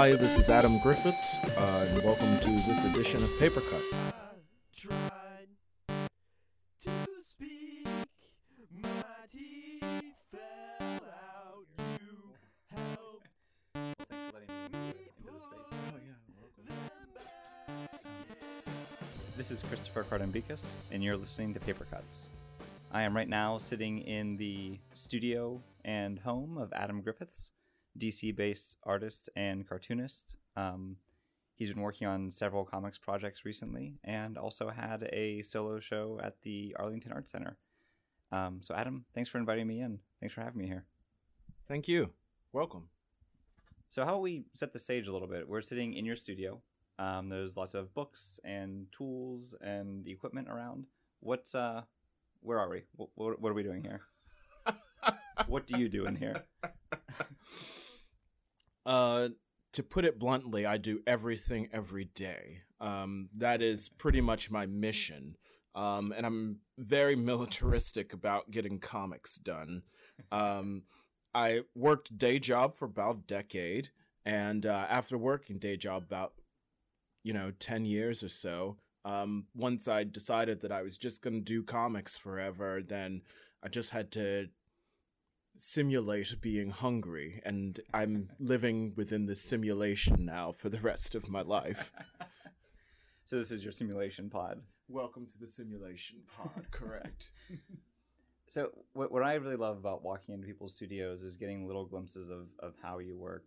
Hi, this is Adam Griffiths, uh, and welcome to this edition of Paper Cuts. This is Christopher Cardambikas, and you're listening to Paper Cuts. I am right now sitting in the studio and home of Adam Griffiths, DC based artist and cartoonist. Um, he's been working on several comics projects recently and also had a solo show at the Arlington Arts Center. Um, so, Adam, thanks for inviting me in. Thanks for having me here. Thank you. Welcome. So, how we set the stage a little bit? We're sitting in your studio. Um, there's lots of books and tools and equipment around. What's uh, where are we? What, what, what are we doing here? what do you do in here? Uh, to put it bluntly, I do everything every day. Um, that is pretty much my mission. Um, and I'm very militaristic about getting comics done. Um, I worked day job for about a decade, and uh, after working day job about you know ten years or so, um, once I decided that I was just going to do comics forever, then I just had to simulate being hungry, and I'm living within the simulation now for the rest of my life. So this is your simulation pod. Welcome to the simulation pod, correct? So what, what I really love about walking into people's studios is getting little glimpses of, of how you work.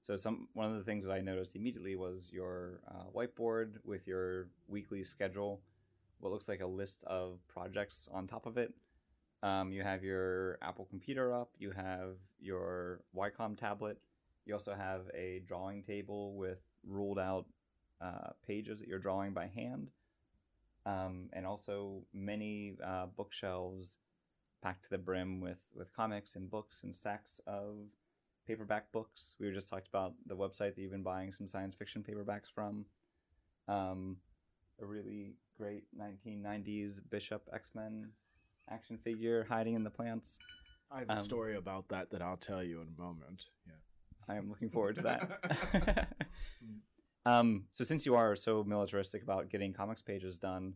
So some one of the things that I noticed immediately was your uh, whiteboard with your weekly schedule, what looks like a list of projects on top of it. Um, you have your Apple computer up. You have your Wacom tablet. You also have a drawing table with ruled out uh, pages that you're drawing by hand, um, and also many uh, bookshelves packed to the brim with with comics and books and stacks of paperback books. We just talked about the website that you've been buying some science fiction paperbacks from. Um, a really great 1990s Bishop X Men action figure hiding in the plants. I have a Um, story about that that I'll tell you in a moment. Yeah. I am looking forward to that. um, so, since you are so militaristic about getting comics pages done,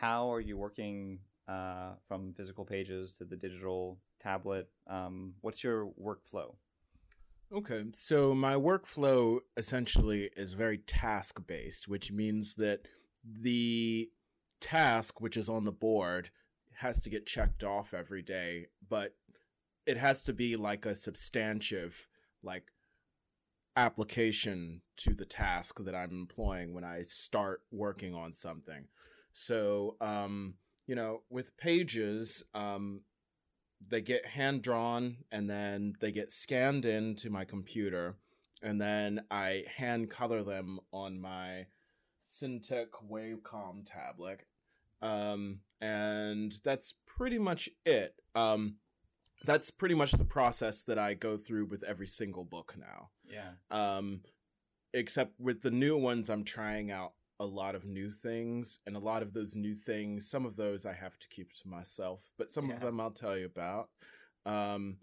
how are you working uh, from physical pages to the digital tablet? Um, what's your workflow? Okay, so my workflow essentially is very task based, which means that the task, which is on the board, has to get checked off every day, but it has to be like a substantive, like, application to the task that I'm employing when I start working on something. So, um, you know, with pages, um, they get hand drawn and then they get scanned into my computer and then I hand color them on my Cintiq Wacom tablet. Um, and that's pretty much it. Um, that's pretty much the process that I go through with every single book now. Yeah. Um, except with the new ones, I'm trying out a lot of new things, and a lot of those new things, some of those I have to keep to myself, but some Yeah. of them I'll tell you about. Um,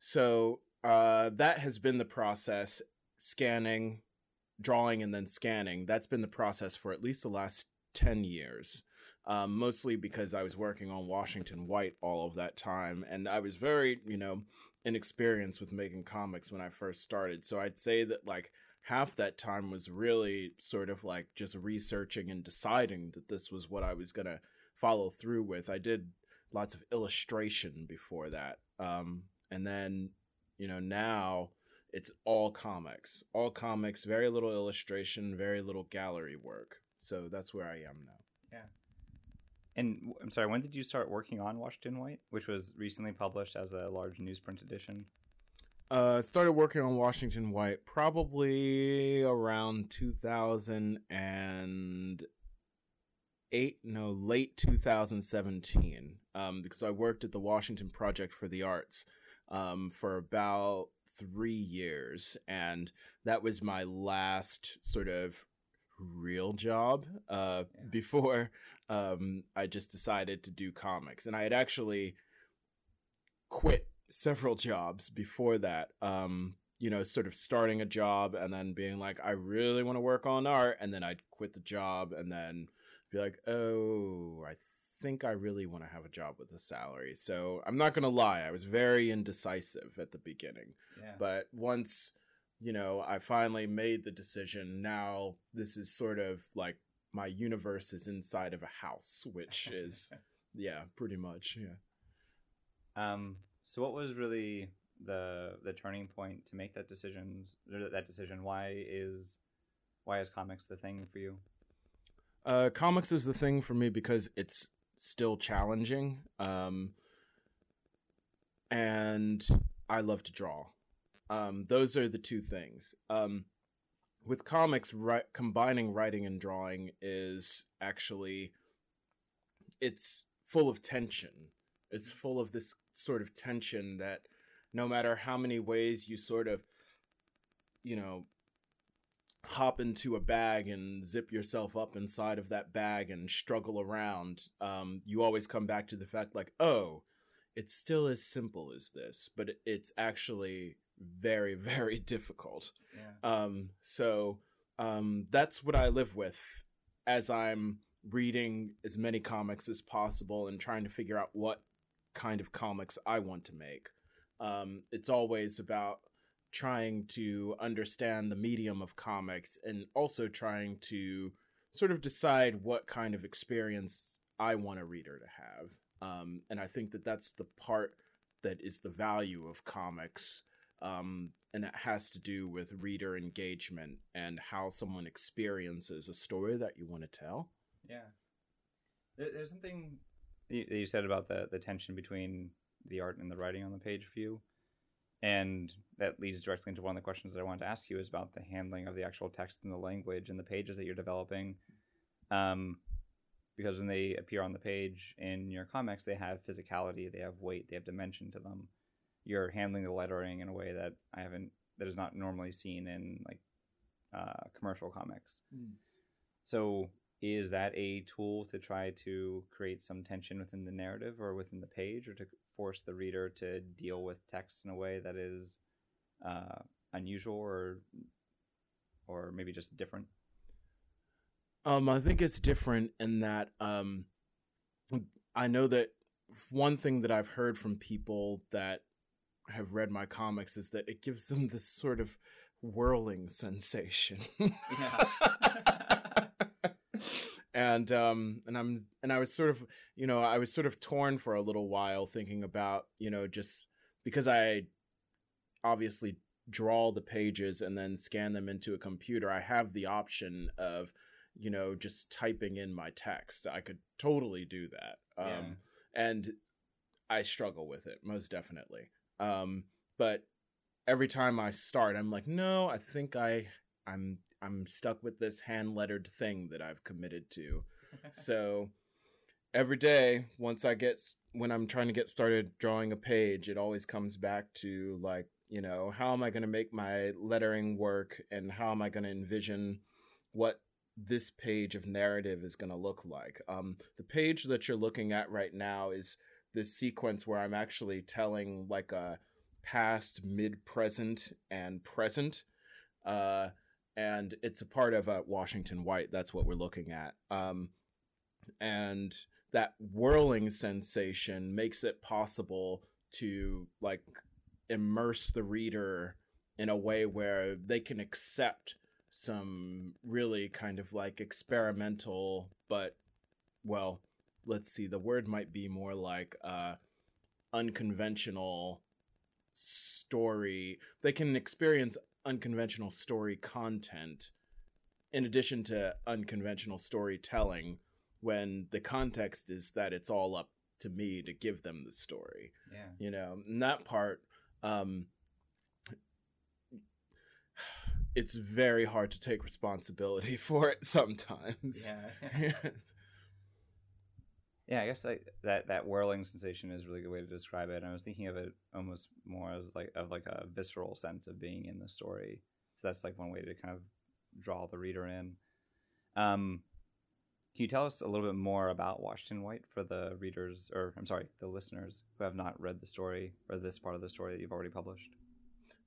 so uh, that has been the process: scanning, drawing, and then scanning. That's been the process for at least the last ten years. Um, mostly because I was working on Washington White all of that time, and I was very, you know, inexperienced with making comics when I first started. So I'd say that like half that time was really sort of like just researching and deciding that this was what I was going to follow through with. I did lots of illustration before that. Um, and then, you know, now it's all comics, all comics, very little illustration, very little gallery work. So that's where I am now. And I'm sorry, when did you start working on Washington White, which was recently published as a large newsprint edition? Uh, started working on Washington White probably around 2008, no, late 2017. Um, because I worked at the Washington Project for the Arts um, for about three years, and that was my last sort of real job uh, Yeah. before um, I just decided to do comics. And I had actually quit several jobs before that um, you know, sort of starting a job and then being like, I really want to work on art, and then I'd quit the job and then be like, oh, I think I really want to have a job with a salary. So I'm not gonna lie, I was very indecisive at the beginning. Yeah. But once, you know, I finally made the decision, now this is sort of like my universe is inside of a house, which is yeah, pretty much. Yeah. Um, so what was really the the turning point to make that decision? or That decision. Why is why is comics the thing for you? Uh, comics is the thing for me because it's still challenging. Um, and I love to draw. Um, those are the two things. Um, with comics, ri- combining writing and drawing is actually it's full of tension. It's full of this sort of tension that no matter how many ways you sort of, you know, hop into a bag and zip yourself up inside of that bag and struggle around, um, you always come back to the fact like, oh, it's still as simple as this, but it's actually very, very difficult. Yeah. Um, so um, that's what I live with as I'm reading as many comics as possible and trying to figure out what kind of comics I want to make. Um, it's always about trying to understand the medium of comics and also trying to sort of decide what kind of experience I want a reader to have. Um, and I think that that's the part that is the value of comics um, and it has to do with reader engagement and how someone experiences a story that you want to tell. Yeah. There, there's something that you said about the the tension between the art and the writing on the page for you, and that leads directly into one of the questions that I wanted to ask you is about the handling of the actual text and the language and the pages that you're developing. Um, because when they appear on the page in your comics, they have physicality, they have weight, they have dimension to them. You're handling the lettering in a way that I haven't that is not normally seen in like uh, commercial comics. So is that a tool to try to create some tension within the narrative or within the page or to force the reader to deal with text in a way that is uh, unusual or or maybe just different Um, I think it's different in that um, I know that one thing that I've heard from people that have read my comics is that it gives them this sort of whirling sensation. and um and I'm and I was sort of you know I was sort of torn for a little while thinking about you know just because I obviously draw the pages and then scan them into a computer I have the option of you know just typing in my text I could totally do that um Yeah. and I struggle with it most definitely um but every time I start I'm like no I think I I'm I'm stuck with this hand lettered thing that I've committed to. So every day once i get when i'm trying to get started drawing a page it always comes back to like you know how am i going to make my lettering work and how am i going to envision what this page of narrative is going to look like? Um, the page that you're looking at right now is this sequence where i'm actually telling like a past mid present and present uh, and it's a part of uh, Washington White. That's what we're looking at. Um, and that whirling sensation makes it possible to like immerse the reader in a way where they can accept some really kind of like experimental, but well, let's see, the word might be more like uh, unconventional story. They can experience unconventional story content in addition to unconventional storytelling when the context is that it's all up to me to give them the story yeah. you know? And that part um it's very hard to take responsibility for it sometimes. Yeah Yeah, I guess like that that whirling sensation is a really good way to describe it. And I was thinking of it almost more as like of like a visceral sense of being in the story. So that's like one way to kind of draw the reader in. Um, can you tell us a little bit more about Washington White for the readers, or I'm sorry, the listeners who have not read the story or this part of the story that you've already published?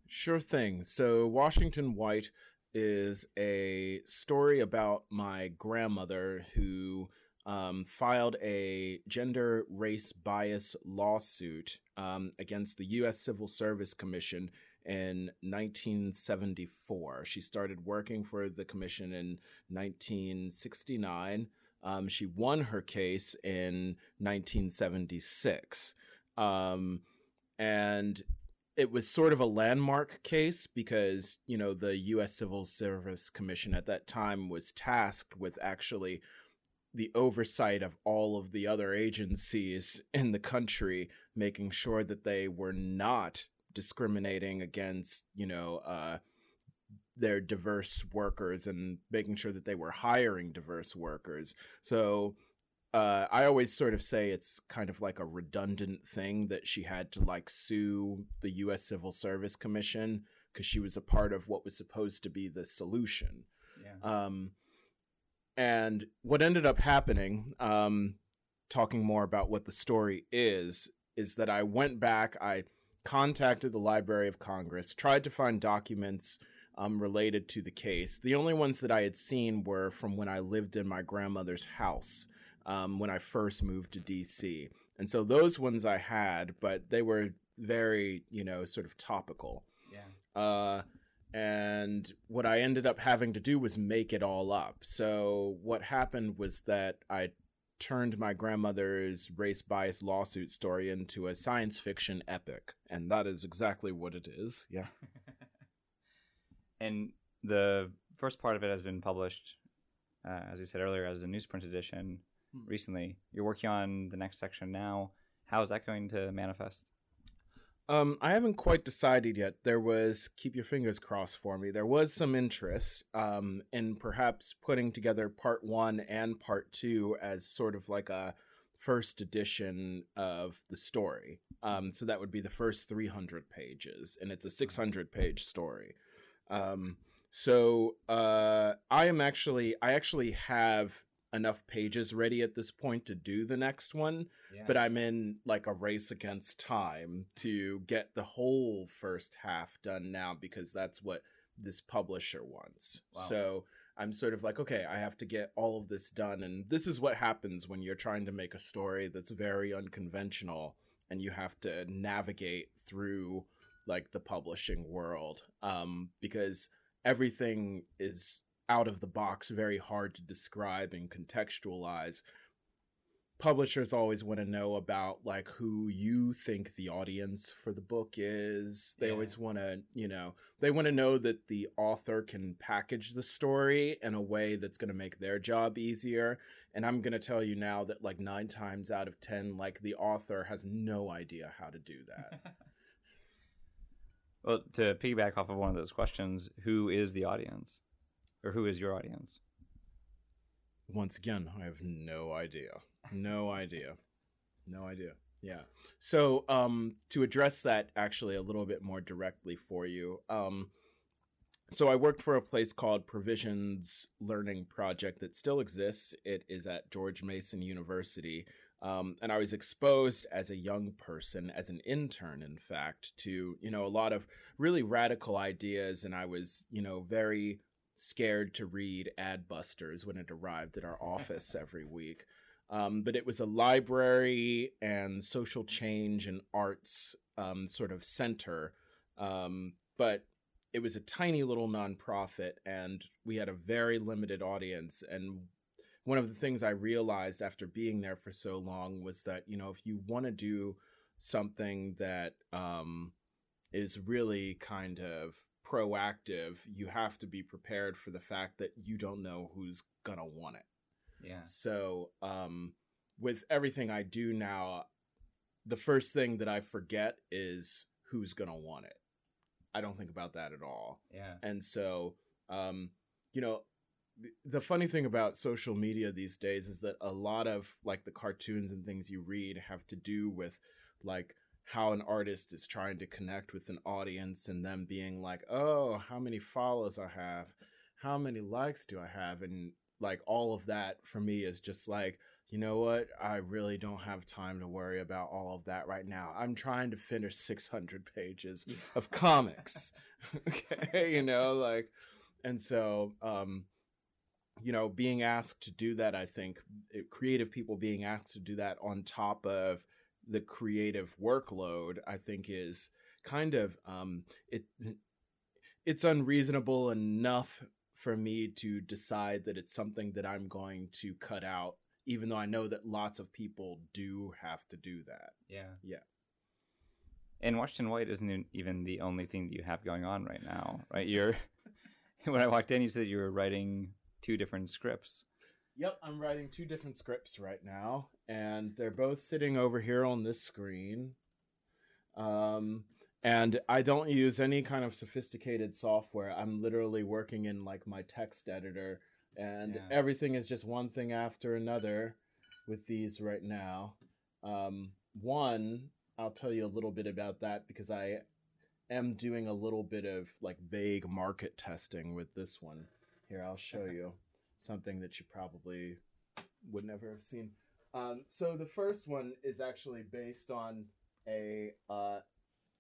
Sure thing. So, Washington White is a story about my grandmother who um, filed a gender race bias lawsuit um, against the U.S. Civil Service Commission in 1974. She started working for the commission in 1969. Um, she won her case in 1976. Um, and it was sort of a landmark case because, you know, the U.S. Civil Service Commission at that time was tasked with actually the oversight of all of the other agencies in the country, making sure that they were not discriminating against, you know, uh, their diverse workers and making sure that they were hiring diverse workers. So uh, I always sort of say it's kind of like a redundant thing that she had to like sue the U.S. Civil Service Commission because she was a part of what was supposed to be the solution. Yeah. Um, and what ended up happening, um, talking more about what the story is, is that I went back, I contacted the Library of Congress, tried to find documents um, related to the case. The only ones that I had seen were from when I lived in my grandmother's house um, when I first moved to DC. And so those ones I had, but they were very, you know, sort of topical. Yeah. Uh, and what I ended up having to do was make it all up. So what happened was that I turned my grandmother's race bias lawsuit story into a science fiction epic, and that is exactly what it is. Yeah. and the first part of it has been published, uh, as you said earlier, as a newsprint edition Hmm. recently. You're working on the next section now. How is that going to manifest? Um, I haven't quite decided yet. There was keep your fingers crossed for me. There was some interest um, in perhaps putting together part one and part two as sort of like a first edition of the story. Um, so that would be the first 300 pages, and it's a 600 page story. Um, so uh, I am actually, I actually have enough pages ready at this point to do the next one Yeah. but I'm in like a race against time to get the whole first half done now because that's what this publisher wants. Wow. So I'm sort of like, okay, I have to get all of this done. And this is what happens when you're trying to make a story that's very unconventional and you have to navigate through like the publishing world um, because everything is out of the box, very hard to describe and contextualize. Publishers always want to know about like who you think the audience for the book is. They Yeah. always want to you know they want to know that the author can package the story in a way that's going to make their job easier. And i'm going to tell you now that like 9 times out of 10 like the author has no idea how to do that. Well, to piggyback off of one of those questions, who is the audience, or who is your audience? once again i have no idea. No idea. No idea. Yeah. So um to address that actually a little bit more directly for you um so i worked for a place called provisions learning project that still exists. It is at george mason university. Um, and i was exposed as a young person as an intern in fact to you know a lot of really radical ideas. And i was you know very scared to read Adbusters when it arrived at our office every week. Um, but it was a library and social change and arts um, sort of center. Um, but it was a tiny little nonprofit, and we had a very limited audience. And one of the things I realized after being there for so long was that, you know, if you want to do something that um, is really kind of proactive, you have to be prepared for the fact that you don't know who's gonna want it. Yeah. So, um, with everything I do now, the first thing that I forget is who's gonna want it. I don't think about that at all. Yeah. And so, um, you know, the funny thing about social media these days is that a lot of like the cartoons and things you read have to do with like how an artist is trying to connect with an audience and them being like, oh, how many follows I have, how many likes do I have, and like all of that for me is just like you know what? I really don't have time to worry about all of that right now. I'm trying to finish 600 pages Yeah. of comics. Okay you know like and so um you know being asked to do that i think it, creative people being asked to do that on top of the creative workload i think is kind of um it it's unreasonable enough for me to decide that it's something that i'm going to cut out even though i know that lots of people do have to do that Yeah. Yeah. And Washington White isn't even the only thing that you have going on right now, right? You're when I walked in, you said you were writing two different scripts. Yep, I'm writing two different scripts right now, and they're both sitting over here on this screen. Um, and I don't use any kind of sophisticated software. I'm literally working in like my text editor, and Yeah. everything is just one thing after another with these right now. Um, one, I'll tell you a little bit about that because I am doing a little bit of like vague market testing with this one. Here, I'll show you something that you probably would never have seen. Um, so the first one is actually based on a uh,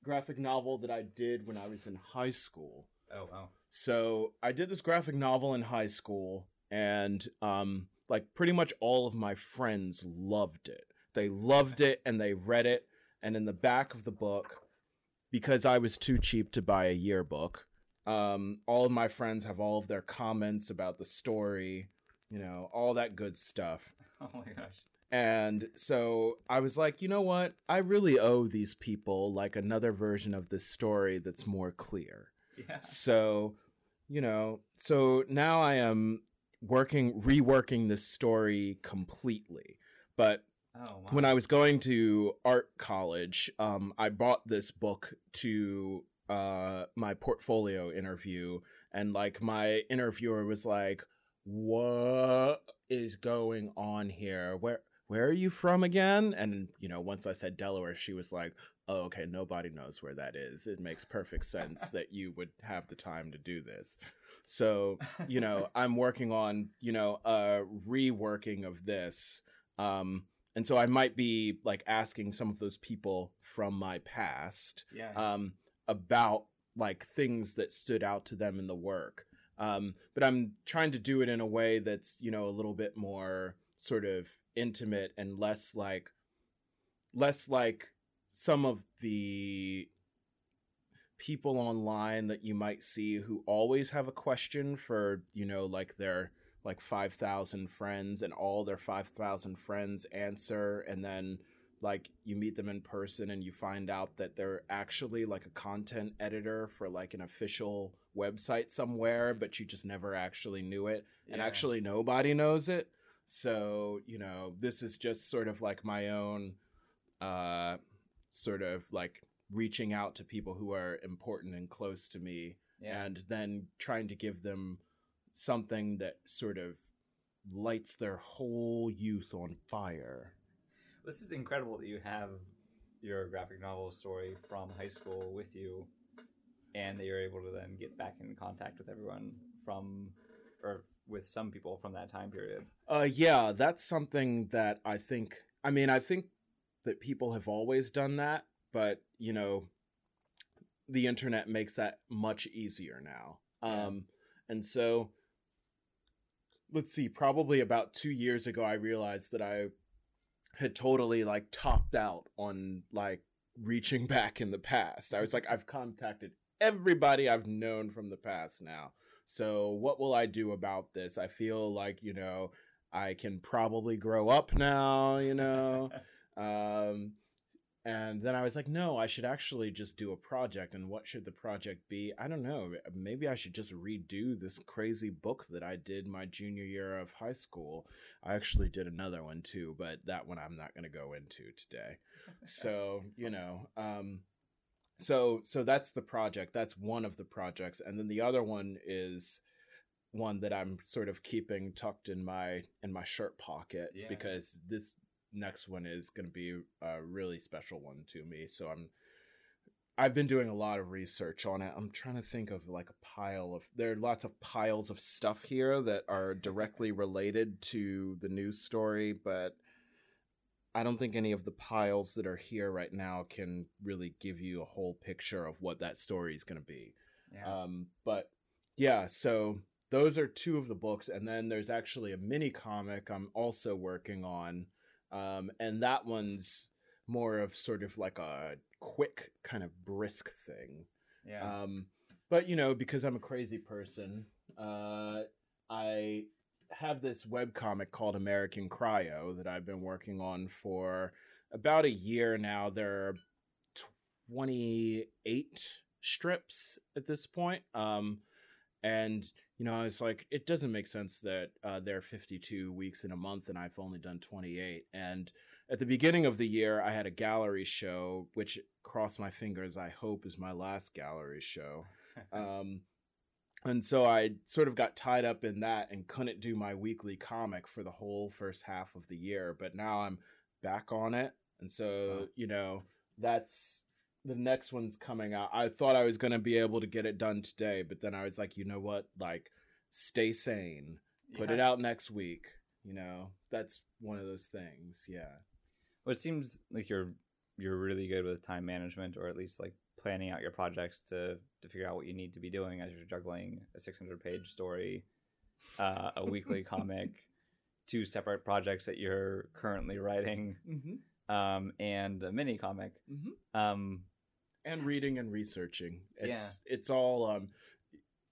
graphic novel that I did when I was in high school. Oh wow. So I did this graphic novel in high school, and um, like pretty much all of my friends loved it. They loved it, and they read it. And in the back of the book, because I was too cheap to buy a yearbook, um, all of my friends have all of their comments about the story, you know, all that good stuff. Oh my gosh. And so I was like, you know what? I really owe these people like another version of this story that's more clear. Yeah. So, you know, so now I am working, reworking this story completely. But Oh wow. when I was going to art college, um, I bought this book to uh, my portfolio interview, and like my interviewer was like, "What is going on here? Where where are you from again?" And you know, once I said Delaware, she was like, "Oh, okay, nobody knows where that is. It makes perfect sense that you would have the time to do this." So you know i'm working on you know a reworking of this um and so i might be like asking some of those people from my past yeah. um about like things that stood out to them in the work. Um but i'm trying to do it in a way that's you know a little bit more sort of intimate and less like less like some of the people online that you might see who always have a question for you know like their like 5000 friends and all their 5000 friends answer and then like you meet them in person and you find out that they're actually like a content editor for like an official website somewhere but you just never actually knew it and actually nobody knows it. So you know this is just sort of like my own uh sort of like reaching out to people who are important and close to me yeah. and then trying to give them something that sort of lights their whole youth on fire This is incredible that you have your graphic novel story from high school with you, and that you're able to then get back in contact with everyone from, or with some people from that time period. Uh, yeah, that's something that I think. I mean, I think that people have always done that, but you know, the internet makes that much easier now. Yeah. Um, and so, let's see. Probably about two years ago, I realized that I had totally like topped out on like reaching back in the past. I was like, I've contacted everybody I've known from the past now. So, what will I do about this? I feel like, you know, I can probably grow up now, you know. um and then I was like, no, I should actually just do a project. And what should the project be? I don't know. Maybe I should just redo this crazy book that I did my junior year of high school. I actually did another one too, but that one I'm not going to go into today. So, you know, um, so so that's the project. That's one of the projects, and then the other one is one that I'm sort of keeping tucked in my in my shirt pocket Yeah. because this next one is going to be a really special one to me. So I'm I've been doing a lot of research on it. I'm trying to think of like a pile of there are lots of piles of stuff here that are directly related to the news story, but I don't think any of the piles that are here right now can really give you a whole picture of what that story is going to be. Yeah. Um, but yeah, so those are two of the books, and then there's actually a mini comic I'm also working on, um, and that one's more of sort of like a quick kind of brisk thing. yeah. Um, but you know, because I'm a crazy person, uh, I have this webcomic called American Cryo that I've been working on for about a year now. There are 28 strips at this point. Um, and you know, I was like, it doesn't make sense that uh, there are 52 weeks in a month and I've only done 28. And at the beginning of the year, I had a gallery show, which cross my fingers, I hope is my last gallery show. Um, and so I sort of got tied up in that and couldn't do my weekly comic for the whole first half of the year. But now I'm back on it. And so, Wow. you know, that's the next one's coming out. I thought I was going to be able to get it done today, but then I was like, you know what? Like, stay sane. Put it out next week. You know, that's one of those things. Yeah. Well, it seems like you're you're really good with time management, or at least like planning out your projects to to figure out what you need to be doing as you're juggling a 600 page story, uh, a weekly comic, two separate projects that you're currently writing, Mm-hmm. um, and a mini comic. Mm-hmm. Um, and reading and researching. It's it's all um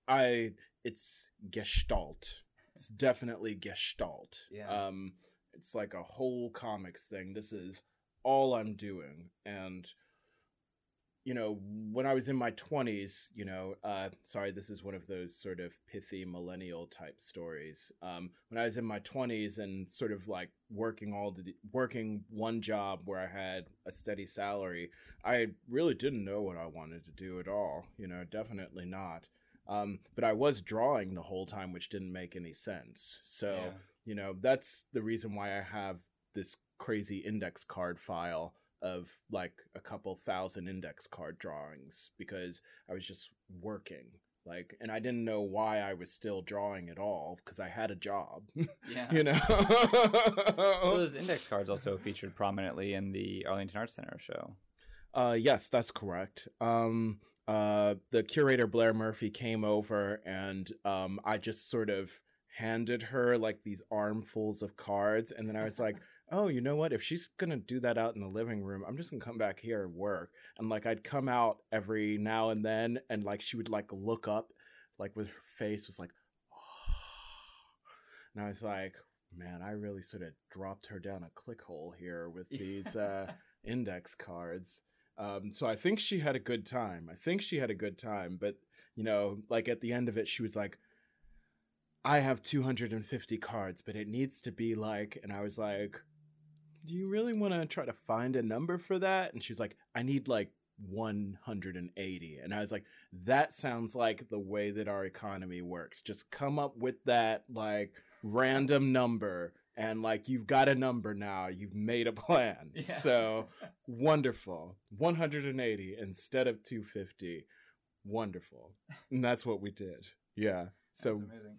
I it's gestalt. It's definitely gestalt. Yeah. Um it's like a whole comics thing. This is all I'm doing and you know, when I was in my 20s, you know, uh sorry, this is one of those sort of pithy millennial type stories. Um when I was in my 20s and sort of like working all the working one job where I had a steady salary, I really didn't know what I wanted to do at all. You know, definitely not. Um, but I was drawing the whole time, which didn't make any sense. So, yeah. you know, that's the reason why I have this crazy index card file of like a couple thousand index card drawings because I was just working. Like, and I didn't know why I was still drawing at all because I had a job, yeah. you know. Those index cards also featured prominently in the Arlington Arts Center show. Uh, yes, that's correct. Um, uh, the curator Blair Murphy came over, and um, I just sort of handed her like these armfuls of cards, and then I was like, "Oh, you know what? If she's gonna do that out in the living room, I'm just gonna come back here and work." And like, I'd come out every now and then, and like, she would like look up, like with her face was like, and I was like, "Man, I really sort of dropped her down a click hole here with these." uh index cards. Um, so I think she had a good time. I think she had a good time, but you know, like at the end of it, she was like, I have 250 cards, but it needs to be like, and I was like, Do you really want to try to find a number for that? And she's like, I need like 180. And I was like, That sounds like the way that our economy works. Just come up with that like random number. And like you've got a number now, you've made a plan. Yeah. So wonderful 180 instead of 250 wonderful and that's what we did yeah so That's amazing.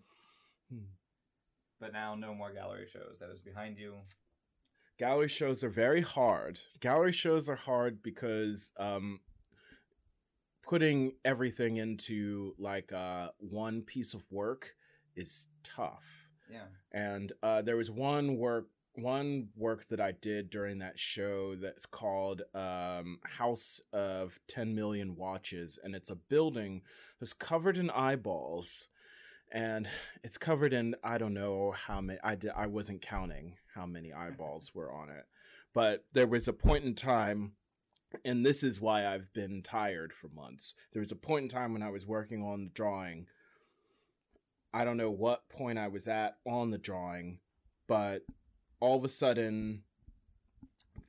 Hmm. But now no more gallery shows. That is behind you. Gallery shows are very hard gallery shows are hard because um putting everything into like uh one piece of work is tough Yeah. and uh, there was one work one work that I did during that show that's called um, House of 10 Million Watches, and it's a building that's covered in eyeballs, and it's covered in I don't know how many I did, I wasn't counting how many eyeballs were on it, but there was a point in time. And this is why I've been tired for months. There was a point in time when I was working on the drawing I don't know what point I was at on the drawing, but all of a sudden,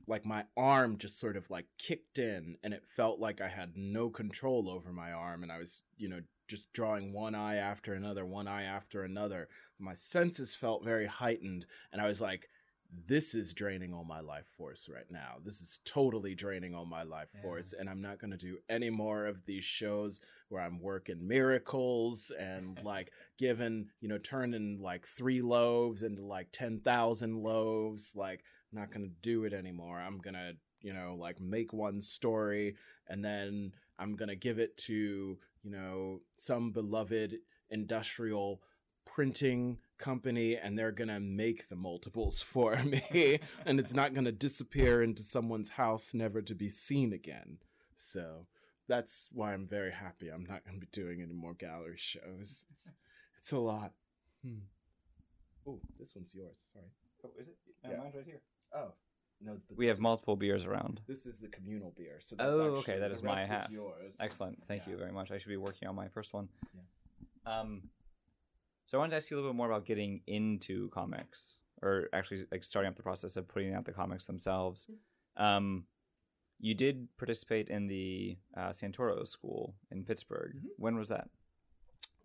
like my arm just sort of like kicked in and it felt like I had no control over my arm. And I was, you know, just drawing one eye after another, one eye after another. My senses felt very heightened. And I was like this is draining all my life force right now. This is totally draining all my life Yeah. force, and I'm not going to do any more of these shows where I'm working miracles and like giving, you know, turning like three loaves into like 10,000 loaves. Like, I'm not going to do it anymore. I'm going to, you know, like make one story and then I'm going to give it to, you know, some beloved industrial printing company and they're going to make the multiples for me and it's not going to disappear into someone's house never to be seen again. So that's why I'm very happy I'm not going to be doing any more gallery shows. It's, it's a lot. Hmm. Oh, this one's yours. Sorry. Oh, is it? Yeah. mine's right here. Oh, no. but We this have is- multiple beers around. This is the communal beer. So that's Oh, actually, okay, that is my rest half. yours. Excellent. Thank Yeah. you very much. I should be working on my first one. Yeah. Um, so I wanted to ask you a little bit more about getting into comics, or actually like starting up the process of putting out the comics themselves. Um, you did participate in the uh, Santoro School in Pittsburgh. Mhm. When was that?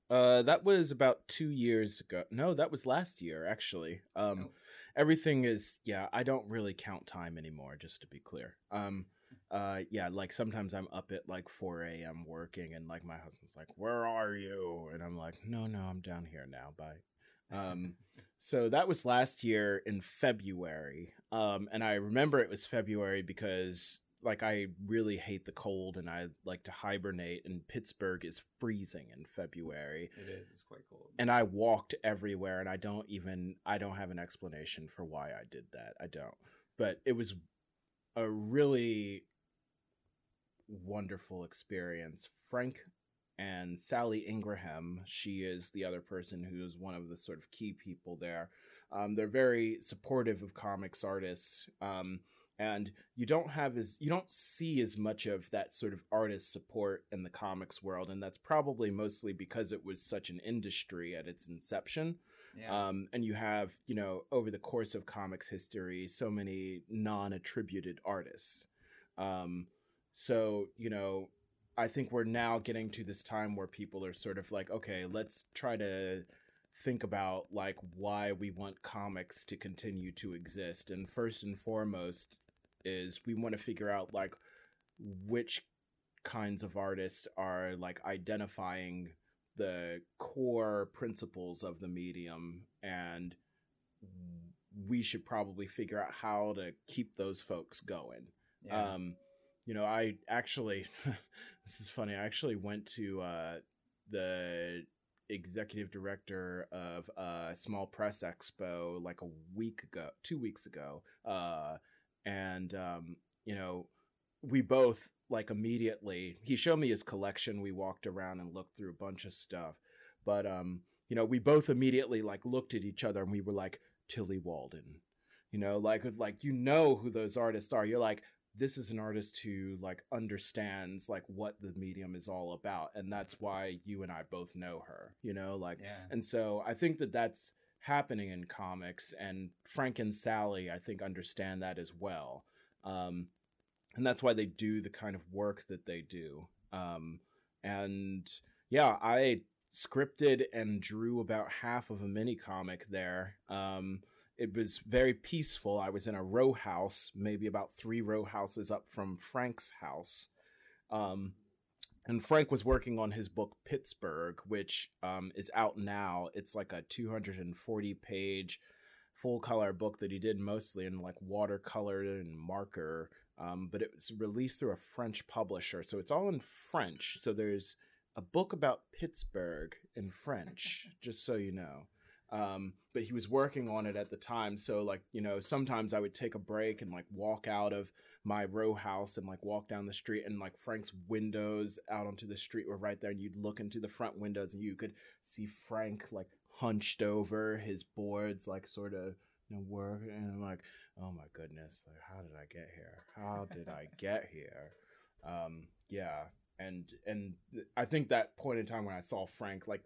Uh, that was about two years ago. No, that was last year, actually. Um, Oh. Everything is yeah. I don't really count time anymore, just to be clear. Um, uh, yeah, like sometimes I'm up at like 4 a.m. working, and like my husband's like, "Where are you?" And I'm like, "No, no, I'm down here now. Bye." Um, so that was last year in February. Um, and I remember it was February because like I really hate the cold and I like to hibernate and Pittsburgh is freezing in February. It is. It's quite cold. And I walked everywhere and I don't even I don't have an explanation for why I did that. I don't. But it was a really wonderful experience. Frank and Sally Ingraham, she is the other person who is one of the sort of key people there. Um, they're very supportive of comics artists. Um, and you don't have as you don't see as much of that sort of artist support in the comics world and that's probably mostly because it was such an industry at its inception. Yeah. um, and you have you know over the course of comics history so many non-attributed artists. Um, so you know i think we're now getting to this time where people are sort of like okay let's try to think about like why we want comics to continue to exist. And first and foremost is we want to figure out like which kinds of artists are like identifying the core principles of the medium and we should probably figure out how to keep those folks going yeah. um you know i actually this is funny i actually went to uh the executive director of a small press expo like a week ago two weeks ago uh and um you know we both like immediately he showed me his collection. We walked around and looked through a bunch of stuff. But um you know we both immediately like looked at each other and we were like Tillie Walden. You know like like you know who those artists are. You're like this is an artist who like understands like what the medium is all about. And that's why you and i both know her you know like yeah. and so I think that that's happening in comics, and Frank and Sally, I think, understand that as well. Um, and that's why they do the kind of work that they do. Um, and yeah, I scripted and drew about half of a mini comic there. Um, it was very peaceful. I was in a row house, maybe about three row houses up from Frank's house. Um, and Frank was working on his book Pittsburgh, which um, is out now. It's like a 240 page full color book that he did mostly in like watercolor and marker. Um, but it was released through a French publisher, so it's all in French. So there's a book about Pittsburgh in French, just so you know. Um, but he was working on it at the time, so like you know, sometimes I would take a break and like walk out of my row house and like walk down the street and like Frank's windows out onto the street were right there and you'd look into the front windows and you could see Frank like hunched over his boards like sort of you know working and I'm like oh my goodness like how did I get here? How did I get here? Um yeah and and I think that point in time when I saw Frank like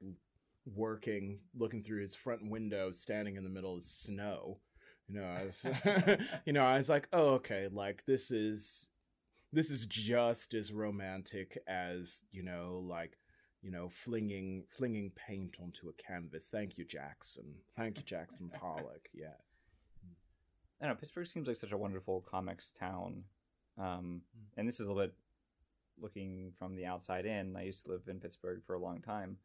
working looking through his front window standing in the middle of snow you know I was you know I was like oh okay like this is this is just as romantic as you know like you know flinging flinging paint onto a canvas thank you Jackson thank you Jackson Pollock yeah I don't know. Pittsburgh seems like such a wonderful comics town, um, Mm. and this is a little bit looking from the outside in. I used to live in Pittsburgh for a long time,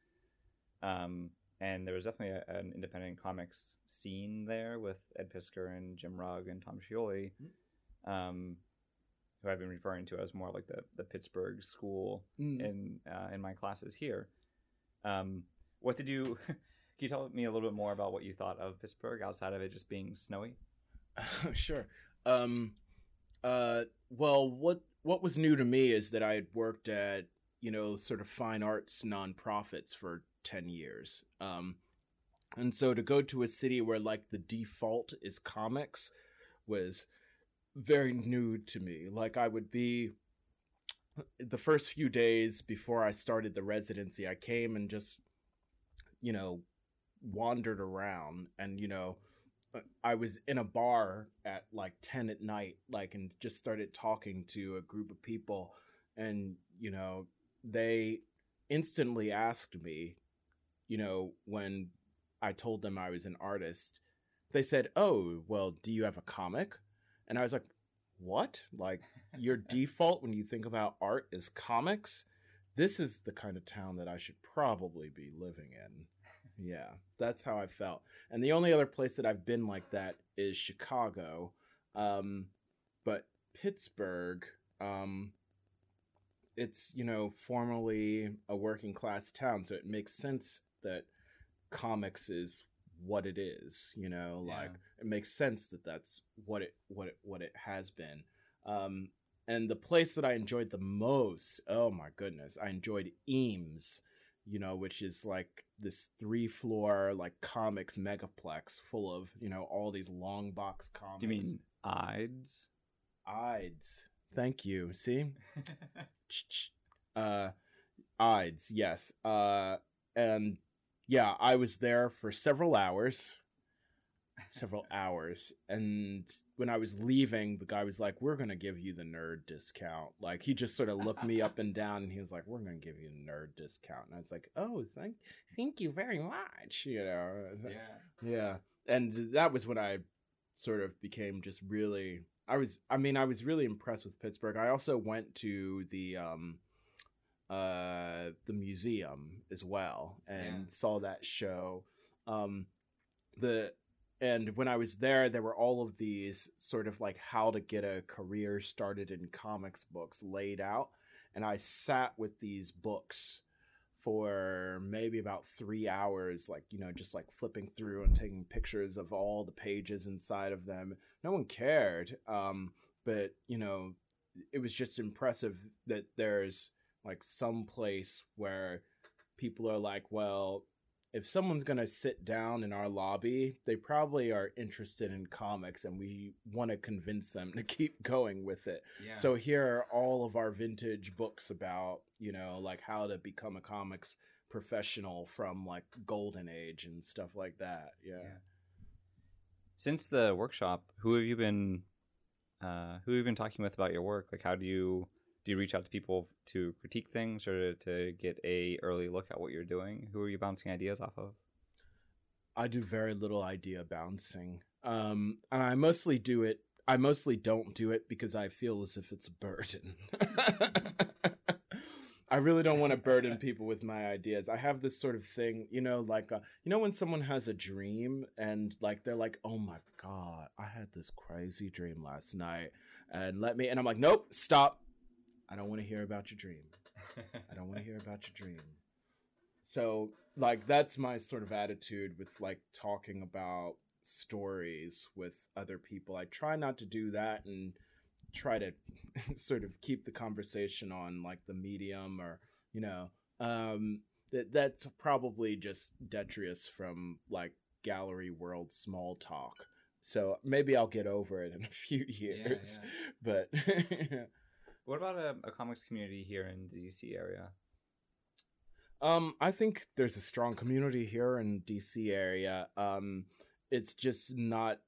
um, and there was definitely a, an independent comics scene there with Ed Piskor and Jim Rugg and Tom Scioli, um, who I've been referring to as more like the the Pittsburgh school Mm. in uh, in my classes here. Um, what did you? Can you tell me a little bit more about what you thought of Pittsburgh outside of it just being snowy? sure. Um, uh, well, what what was new to me is that I had worked at you know sort of fine arts nonprofits for ten years. Um, and so to go to a city where like the default is comics was very new to me. Like I would be the first few days before I started the residency, I came and just you know wandered around and you know I was in a bar at like 10 at night, like, and just started talking to a group of people. And, you know, they instantly asked me, you know, when I told them I was an artist, they said, Oh, well, do you have a comic? And I was like, What? Like, your default when you think about art is comics? This is the kind of town that I should probably be living in. Yeah, that's how I felt. And the only other place that I've been like that is Chicago. Um, but Pittsburgh, um, it's, you know, formerly a working class town. So it makes sense that comics is what it is, you know, Yeah. like it makes sense that that's what it, what it, what it has been. Um, and the place that I enjoyed the most, oh my goodness, I enjoyed Eames you know, which is like this three floor like comics megaplex full of, you know, all these long box comics. Do you mean Eide's? Eide's? Thank you. See? uh Eide's, yes. Uh and yeah, I was there for several hours. Several hours. And when I was leaving, the guy was like, We're gonna give you the nerd discount. Like he just sort of looked me up and down and he was like, We're gonna give you a nerd discount. And I was like, Oh, thank thank you very much. You know. Yeah. Yeah. And that was when I sort of became just really I was I mean, I was really impressed with Pittsburgh. I also went to the um uh the museum as well and Yeah. saw that show. Um the and when I was there there were all of these sort of like how to get a career started in comics books laid out and I sat with these books for maybe about three hours, like, you know, just like flipping through and taking pictures of all the pages inside of them. No one cared. Um, but, you know, it was just impressive that there's like some place where people are like, well, if someone's going to sit down in our lobby, they probably are interested in comics and we want to convince them to keep going with it. Yeah. So here are all of our vintage books about, you know, like how to become a comics professional from like golden age and stuff like that. Yeah. Yeah. since the workshop, who have you been uh who have you been talking with about your work? Like how do you do you reach out to people to critique things or to get a early look at what you're doing? Who are you bouncing ideas off of? I do very little idea bouncing. Um and I mostly do it I mostly don't do it because I feel as if it's a burden. I really don't want to burden people with my ideas. I have this sort of thing, you know, like uh, you know when someone has a dream and like they're like, "Oh my god, I had this crazy dream last night." And let me and I'm like, "Nope, stop. I don't want to hear about your dream. I don't want to hear about your dream." So, like that's my sort of attitude with like talking about stories with other people. I try not to do that and try to sort of keep the conversation on like the medium or you know um that that's probably just detritus from like gallery world small talk so maybe i'll get over it in a few years but What about a, a comics community here in the DC area? um i think there's a strong community here in dc area. Um it's just not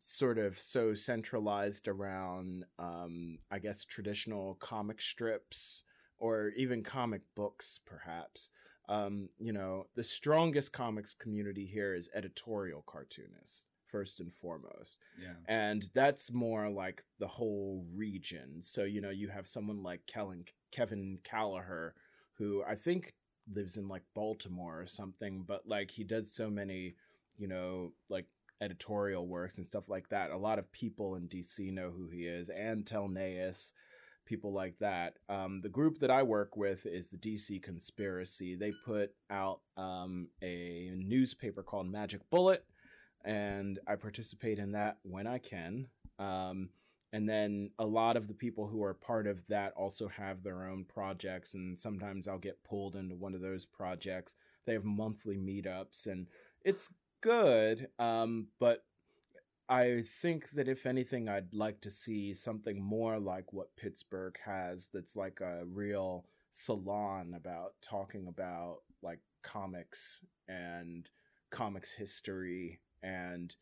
sort of so centralized around um i guess traditional comic strips or even comic books perhaps. Um you know the strongest comics community here is editorial cartoonists first and foremost Yeah. and that's more like the whole region. So you know, you have someone like Kellen, Kevin Kallaugher, who I think lives in like Baltimore or something, but like he does so many, you know, like editorial works and stuff like that. A lot of people in DC know who he is, and Telnaes, people like that. Um, the group that I work with is the DC Conspiracy. They put out um, a newspaper called Magic Bullet and I participate in that when I can. Um, and then a lot of the people who are part of that also have their own projects, and sometimes I'll get pulled into one of those projects. They have monthly meetups, and it's good. Um, but I think that if anything, I'd like to see something more like what Pittsburgh has that's like a real salon about talking about like comics and comics history and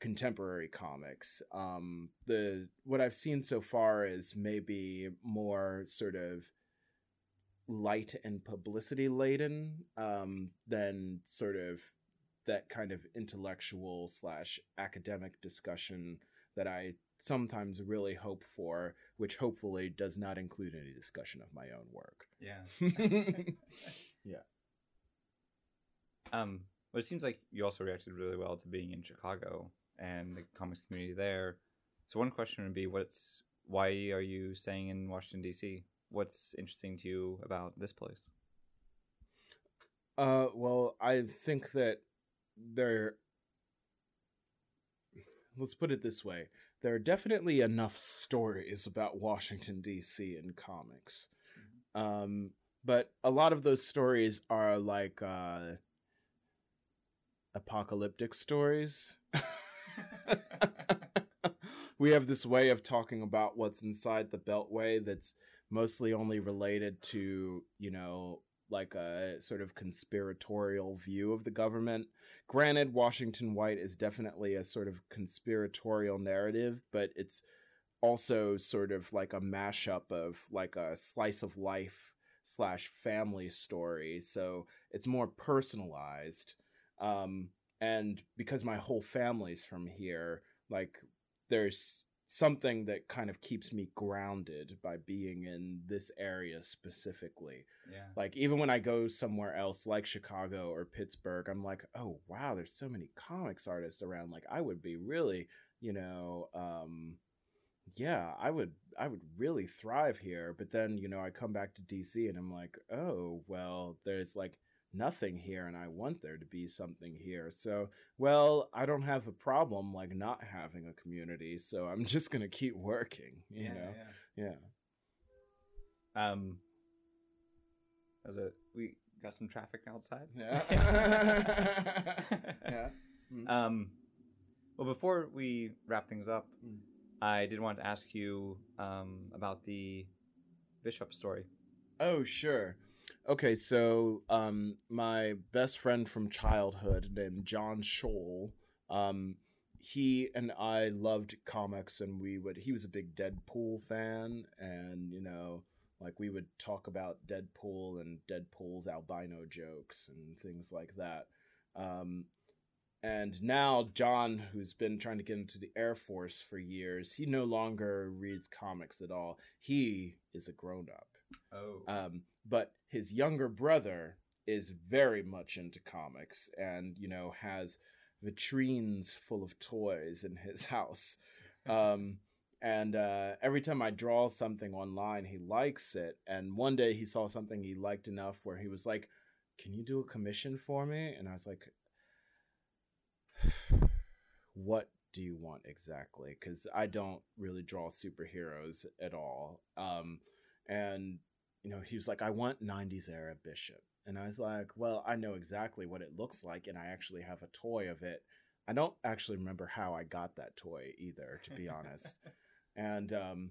contemporary comics. Um, the what I've seen so far is maybe more sort of light and publicity laden um, than sort of that kind of intellectual slash academic discussion that I sometimes really hope for, which hopefully does not include any discussion of my own work. Yeah. Yeah. Um, but it seems like you also reacted really well to being in Chicago and the comics community there. So one question would be, what's why are you staying in Washington D.C.? What's interesting to you about this place? Uh, well, I think that there. Let's put it this way: there are definitely enough stories about Washington D.C. in comics, um, but a lot of those stories are like uh, apocalyptic stories. we have this way of talking about what's inside the Beltway that's mostly only related to, you know, like a sort of conspiratorial view of the government. Granted, Washington White is definitely a sort of conspiratorial narrative, but it's also sort of like a mashup of like a slice of life slash family story. So it's more personalized. Um, and because my whole family's from here, like there's something that kind of keeps me grounded by being in this area specifically. Yeah. Like even when I go somewhere else like Chicago or Pittsburgh, I'm like, "Oh, wow, there's so many comics artists around. Like I would be really, you know, um yeah, I would I would really thrive here." But then, you know, I come back to DC and I'm like, "Oh, well, there's like nothing here and I want there to be something here." So, well, I don't have a problem like not having a community, so I'm just going to keep working, you know. Yeah. Um, as a we got some traffic outside. Yeah. yeah. Mm. Um, well, before we wrap things up, Mm. I did want to ask you um, about the Bishop story. Oh, sure. Okay, so um my best friend from childhood named John Scholl, um he and I loved comics and we would he was a big Deadpool fan and you know like we would talk about Deadpool and Deadpool's albino jokes and things like that. Um and now John, who's been trying to get into the Air Force for years, he no longer reads comics at all. He is a grown up. Oh. Um, but his younger brother is very much into comics and, you know, has vitrines full of toys in his house. Um, and uh, every time I draw something online, he likes it. And one day he saw something he liked enough where he was like, Can you do a commission for me? And I was like, What do you want exactly? Because I don't really draw superheroes at all. Um, and you know, he was like, I want 90s era Bishop. And I was like, well, I know exactly what it looks like, and I actually have a toy of it. I don't actually remember how I got that toy either, to be honest. And um,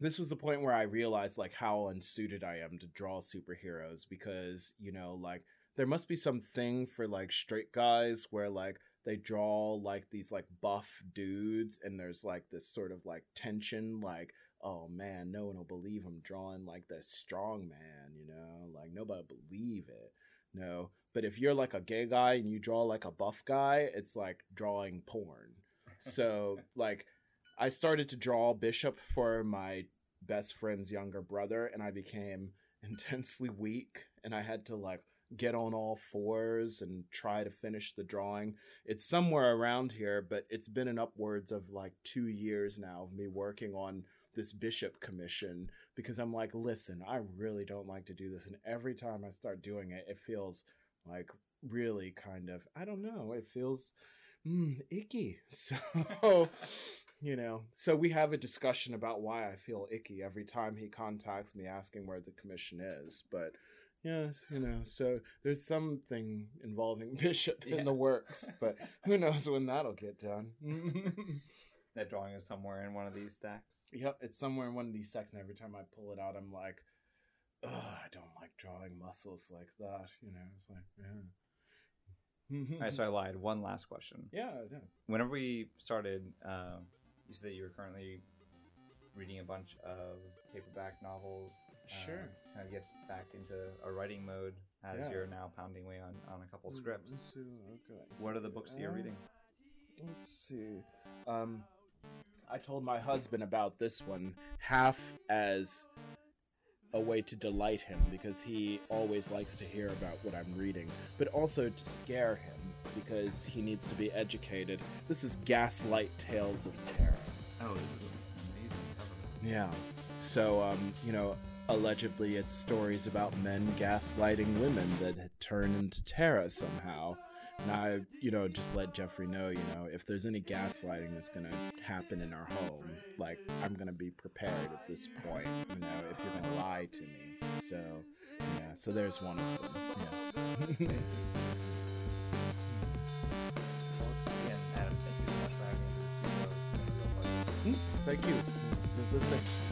this was the point where I realized like how unsuited I am to draw superheroes because, you know, like there must be some thing for like straight guys where like they draw like these like buff dudes and there's like this sort of like tension like oh man, no one will believe I'm drawing like this strong man, you know, like nobody believe it. no. But if you're like a gay guy and you draw like a buff guy, it's like drawing porn. So like I started to draw Bishop for my best friend's younger brother and I became intensely weak and I had to like get on all fours and try to finish the drawing. It's somewhere around here, but it's been an upwards of like 2 years now of me working on this bishop commission because I'm like, listen, I really don't like to do this and every time I start doing it it feels like really kind of I don't know, it feels mm, icky. So you know, so we have a discussion about why I feel icky every time he contacts me asking where the commission is. But yes, you know, so there's something involving Bishop Yeah. in the works, but who knows when that'll get done. That drawing is somewhere in one of these stacks. yep, it's somewhere in one of these stacks, and Every time I pull it out, I'm like, Ugh, I don't like drawing muscles like that. You know, it's like, yeah. All right, so I lied. One last question. yeah, yeah. Whenever we started, uh, you said that you were currently reading a bunch of paperback novels. uh, Sure. Kind of get back into a writing mode as Yeah. you're now pounding away on, on a couple scripts. see, okay. What are the books that you're Uh, reading? Let's see. Um, I told my husband about this one half as a way to delight him because he always likes to hear about what I'm reading, but also to scare him because he needs to be educated. This is Gaslight Tales of Terror. Oh, this is amazing cover. Yeah. So, um, you know, allegedly it's stories about men gaslighting women that turn into Terra somehow. And I, you know, just let Jeffrey know, you know, if there's any gaslighting that's gonna happen in our home, like I'm gonna be prepared at this point, you know, if you're gonna lie to me. So, yeah, so there's one of them. Yeah. Well, again, Adam, thank you so much for having me. This was a real pleasure. Thank you. Listen.